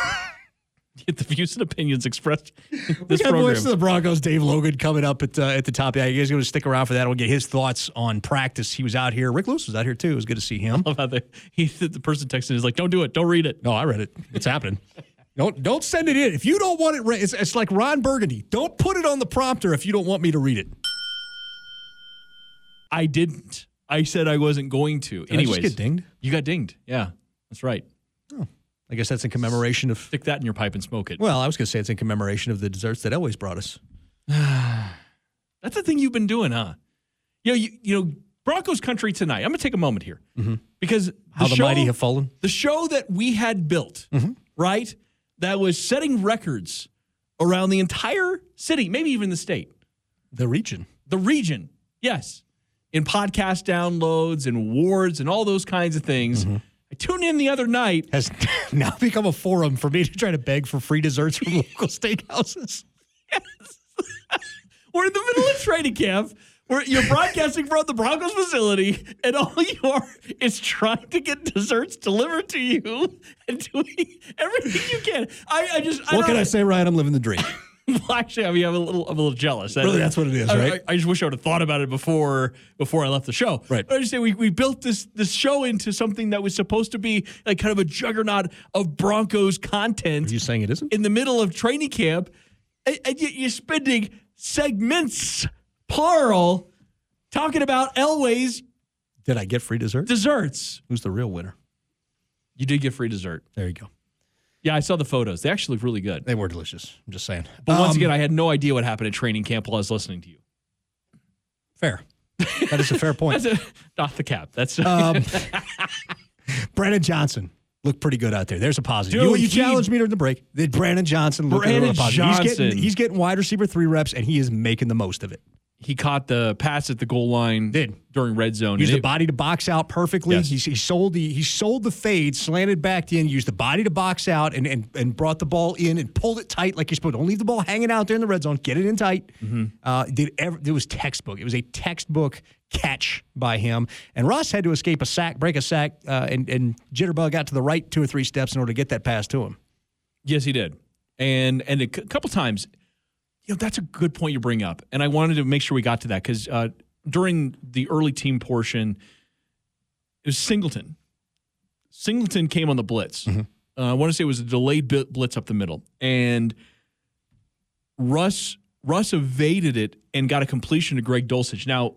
E: the views and opinions expressed.
D: We
E: This
D: got
E: program.
D: voice of the Broncos, Dave Logan, coming up at uh, at the top. Yeah, you guys going to stick around for that. We'll get his thoughts on practice. He was out here. Rick Lewis was out here too. It was good to see him.
E: About the he the person texting is like, don't do it, don't read it.
D: No, I read it. It's happening. Don't don't send it in if you don't want it. Read, it's, it's like Ron Burgundy. Don't put it on the prompter if you don't want me to read it.
E: I didn't. I said I wasn't going to.
D: Did I just
E: Anyways,
D: get dinged?
E: You got dinged. Yeah, that's right.
D: I guess that's in commemoration of.
E: Stick that in your pipe and smoke it.
D: Well, I was going to say it's in commemoration of the desserts that Elway's brought us.
E: That's the thing you've been doing, huh? You know, you, you know, Broncos country tonight. I'm going to take a moment here because
D: Mm-hmm. How the
E: show,
D: mighty have fallen.
E: The show that we had built,
D: Mm-hmm.
E: right, that was setting records around the entire city, maybe even the state,
D: The region.
E: the region. Yes, in podcast downloads and awards and all those kinds of things.
D: Mm-hmm.
E: I tuned in the other night.
D: Has now become a forum for me to try to beg for free desserts from local steakhouses.
E: We're in the middle of training camp. We're, you're broadcasting from the Broncos facility, and all you are is trying to get desserts delivered to you and doing everything you can. I, I just
D: What can
E: don't-
D: I say, Ryan? I'm living the dream.
E: well, actually, I mean, I'm a little, I'm a little jealous.
D: Really, that's what it is,
E: I-
D: right?
E: I, I just wish I would have thought about it before before I left the show.
D: Right.
E: But I just say we, we built this this show into something that was supposed to be like kind of a juggernaut of Broncos content.
D: Are you saying it isn't?
E: in the middle of training camp, and, and yet you're spending segments, plural, talking about Elway's
D: Did I get free dessert?
E: desserts.
D: Who's the real winner?
E: You did get free dessert.
D: There you go.
E: Yeah, I saw the photos. They actually look really good.
D: They were delicious. I'm just saying.
E: But once
D: Um,
E: again, I had no idea what happened at training camp while I was listening to you.
D: fair. That is a fair point.
E: A, not the cap. That's
D: Um, Brandon Johnson looked pretty good out there. There's a positive.
E: Dude,
D: you you
E: he-
D: challenged me during the break. Did Brandon Johnson look
E: Brandon
D: positive? He's
E: Johnson.
D: getting, he's getting wide receiver three reps, and he is making the most of it.
E: He caught the pass at the goal line
D: Did.
E: during red zone.
D: Used the
E: it-
D: body to box out perfectly.
E: Yes.
D: He's, he sold the he sold the fade, slanted back in, used the body to box out, and and, and brought the ball in and pulled it tight like you're supposed. to. Don't leave the ball hanging out there in the red zone. Get it in tight.
E: Mm-hmm.
D: Uh, did ever, it was textbook. It was a textbook catch by him. And Ross had to escape a sack, break a sack, uh, and and Jitterbug got to the right two or three steps in order to get that pass to him.
E: Yes, he did. And and a c- couple times, you know, that's a good point you bring up. And I wanted to make sure we got to that because uh, during the early team portion, it was Singleton. Singleton came on the blitz. Uh, I want to say it was a delayed blitz up the middle, and Russ Russ evaded it and got a completion to Greg Dulcich. Now,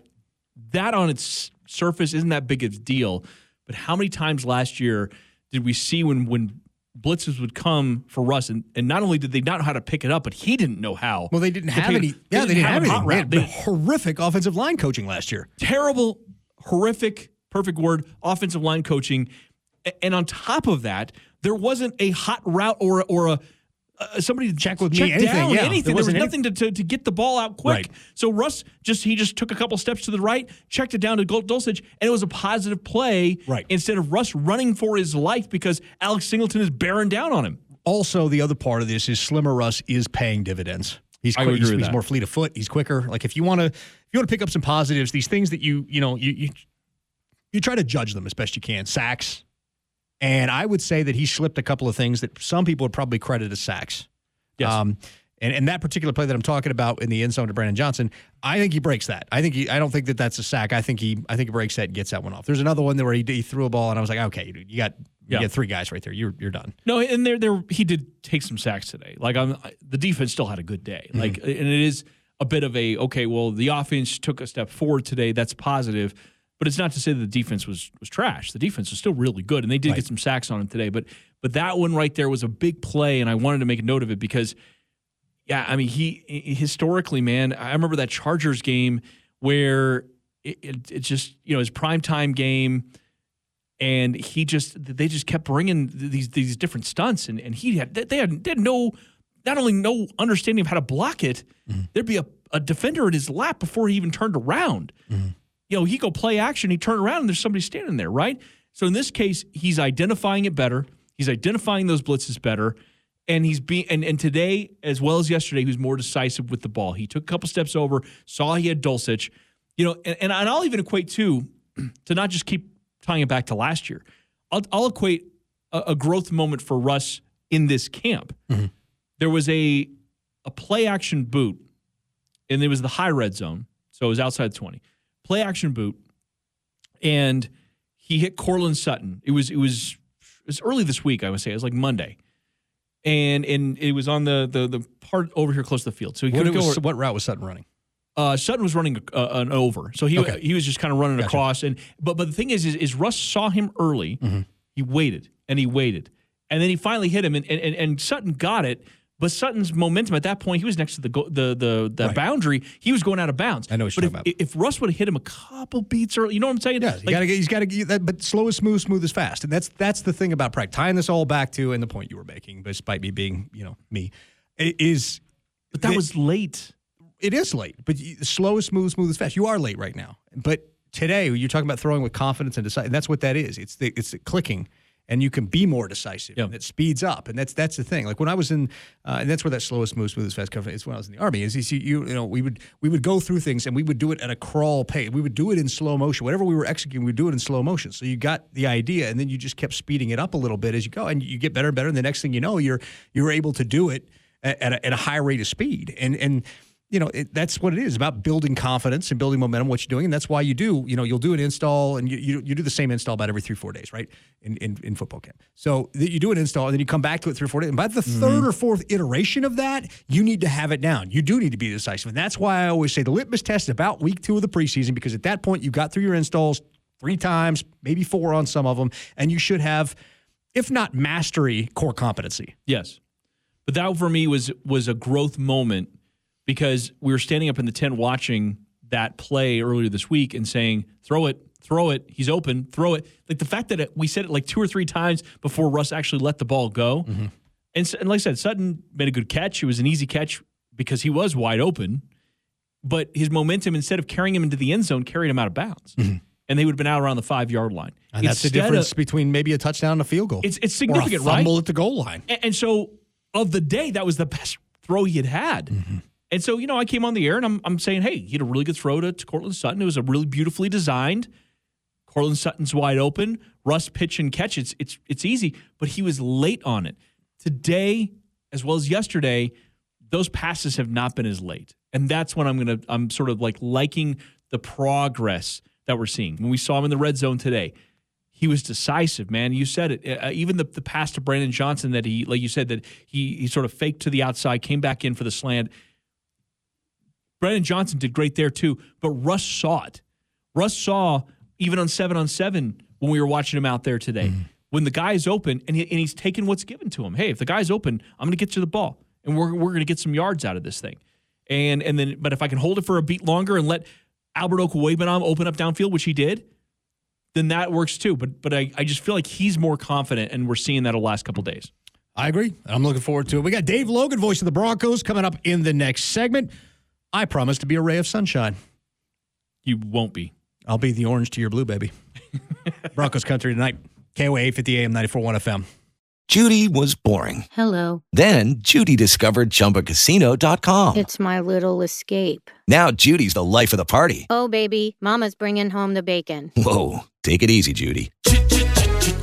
E: that on its surface isn't that big of a deal, but how many times last year did we see when when blitzes would come for Russ, and, and not only did they not know how to pick it up, but he didn't know how.
D: Well, they didn't have any. Yeah, they didn't have
E: a
D: any.
E: hot
D: They had
E: They-
D: horrific offensive line coaching last year.
E: terrible, horrific, perfect word, offensive line coaching. And on top of that, there wasn't a hot route or or a uh, somebody to check
D: with me, anything,
E: down
D: yeah.
E: anything.
D: There
E: There, was
D: any-
E: nothing to, to to get the ball out quick.
D: Right.
E: So Russ just he just took a couple steps to the right, checked it down to Gol- Dulcich, and it was a positive play.
D: Right.
E: Instead of Russ running for his life because Alex Singleton is bearing down on him.
D: Also, the other part of this is Slimmer Russ is paying dividends. He's quick, he's, he's more fleet of foot. He's quicker. Like if you want to, if you want to pick up some positives, these things that you you know you you you try to judge them as best you can. Sacks, and I would say that he slipped a couple of things that some people would probably credit as sacks.
E: Yes.
D: Um, and, and that particular play that I'm talking about in the end zone to Brandon Johnson, I think he breaks that. I think he, I don't think that that's a sack. I think he, I think he breaks that and gets that one off. There's another one there where he, he threw a ball and I was like, okay, you got,
E: Yeah.
D: you got three guys right there. You're, you're done.
E: No, and there, there, he did take some sacks today. Like I'm, the defense still had a good day. Like, and it is a bit of a okay. Well, the offense took a step forward today. That's positive, but it's not to say that the defense was was trash. The defense was still really good, and they did
D: Right.
E: get some sacks on him today. But but that one right there was a big play, and I wanted to make a note of it because, yeah, I mean, he historically, man, I remember that Chargers game where it, it, it just you know his prime time game and he just they just kept bringing these these different stunts and, and he had they had, they had no not only no understanding of how to block it mm-hmm. there'd be a, a defender in his lap before he even turned around mm-hmm. You know he go play action he turn around and there's somebody standing there right so in this case he's identifying it better he's identifying those blitzes better and he's being and, and today as well as yesterday he was more decisive with the ball he took a couple steps over saw he had Dulcich you know and, and I'll even equate too to not just keep tying it back to last year. I'll, I'll equate a, a growth moment for Russ in this camp. Mm-hmm. There was a a play action boot, and it was the high red zone, so it was outside twenty. Play action boot, and he hit Courtland Sutton. It was it was it was early this week. I would say it was like Monday, and and it was on the the the part over here close to the field. So he
D: What, was, what route was Sutton running?
E: Uh, Sutton was running a, uh, an over, so he
D: Okay.
E: he was just kind of running
D: Gotcha.
E: across. And but but the thing is, is, is Russ saw him early.
D: Mm-hmm.
E: He waited and he waited, and then he finally hit him, and and, and Sutton got it. But Sutton's momentum at that point, he was next to the go- the the, the
D: Right.
E: boundary. He was going out of bounds.
D: I know what
E: but
D: you're
E: if,
D: talking
E: if Russ would have hit him a couple beats early, you know what I'm saying?
D: Yeah, you gotta get, he's got to get that, but slow is smooth, smooth is fast, and that's that's the thing about practice. Tying this all back to and the point you were making, despite me being, you know, me, is
E: but that was late.
D: it is late, but you- slow is smooth, smooth is fast. You are late right now, but today you're talking about throwing with confidence and deciding. That's what that is. It's the it's the clicking, and you can be more decisive. And it speeds up, and that's that's the thing. Like when I was in, uh, and that's where that slowest move, smoothest fast cover is when I was in the army. Is you, see, you you know we would we would go through things and we would do it at a crawl pace. We would do it in slow motion. Whatever we were executing, we would do it in slow motion. So you got the idea, and then you just kept speeding it up a little bit as you go, and you get better and better. And the next thing you know, you're you're able to do it at, at, a, at a high rate of speed, and and you know, it, that's what it is about building confidence and building momentum, what you're doing. And that's why you do, you know, you'll do an install and you, you, you do the same install about every three, four days, right? In, in, in football camp. So that you do an install and then you come back to it three or four days. And by the
E: Mm-hmm.
D: third or fourth iteration of that, you need to have it down. You do need to be decisive. And that's why I always say the litmus test is about week two of the preseason because at that point you got through your installs three times, maybe four on some of them, and you should have, if not mastery, core competency.
E: Yes. But that for me was was a growth moment because we were standing up in the tent watching that play earlier this week and saying, throw it, throw it, he's open, throw it. Like the fact that it, we said it like two or three times before Russ actually let the ball go. And, s- and like I said, Sutton made a good catch. It was an easy catch because he was wide open. But his momentum, instead of carrying him into the end zone, carried him out of bounds. And they would have been out around the five yard line.
D: And that's the
E: Instead of-
D: difference between maybe a touchdown and a field goal.
E: It's, it's
D: or
E: significant,
D: a fumble
E: right?
D: at the goal line.
E: And, and so, of the day, that was the best throw he had had.
D: Mm-hmm.
E: And so, you know, I came on the air and I'm, I'm saying, hey, he had a really good throw to, to Courtland Sutton. It was a really beautifully designed. Courtland Sutton's wide open. Russ pitch and catch. It's it's it's easy, but he was late on it. Today, as well as yesterday, those passes have not been as late, and that's when I'm gonna I'm sort of like liking the progress that we're seeing. When we saw him in the red zone today, he was decisive, man. You said it. Uh, even the, the pass to Brandon Johnson that he, like you said, that he he sort of faked to the outside, came back in for the slant. Brandon Johnson did great there too, but Russ saw it. Russ saw even on seven on seven when we were watching him out there today. Mm-hmm. When the guy is open and, he, and he's taking what's given to him. Hey, if the guy's open, I'm going to get to the ball and we're, we're going to get some yards out of this thing. And and then, but if I can hold it for a beat longer and let Albert Okwuegbunam open up downfield, which he did, then that works too. But but I, I just feel like he's more confident, and we're seeing that the last couple days.
D: I agree. I'm looking forward to it. We got Dave Logan, voice of the Broncos, coming up in the next segment. I promise to be a ray of sunshine.
E: You won't be.
D: I'll be the orange to your blue, baby. Broncos country tonight. KOA 850 AM 94.1 FM.
I: Judy was boring.
J: Hello.
I: Then Judy discovered ChumbaCasino.com.
J: It's my little escape.
I: Now Judy's the life of the party.
J: Oh, baby, Mama's bringing home the bacon.
I: Whoa, take it easy, Judy.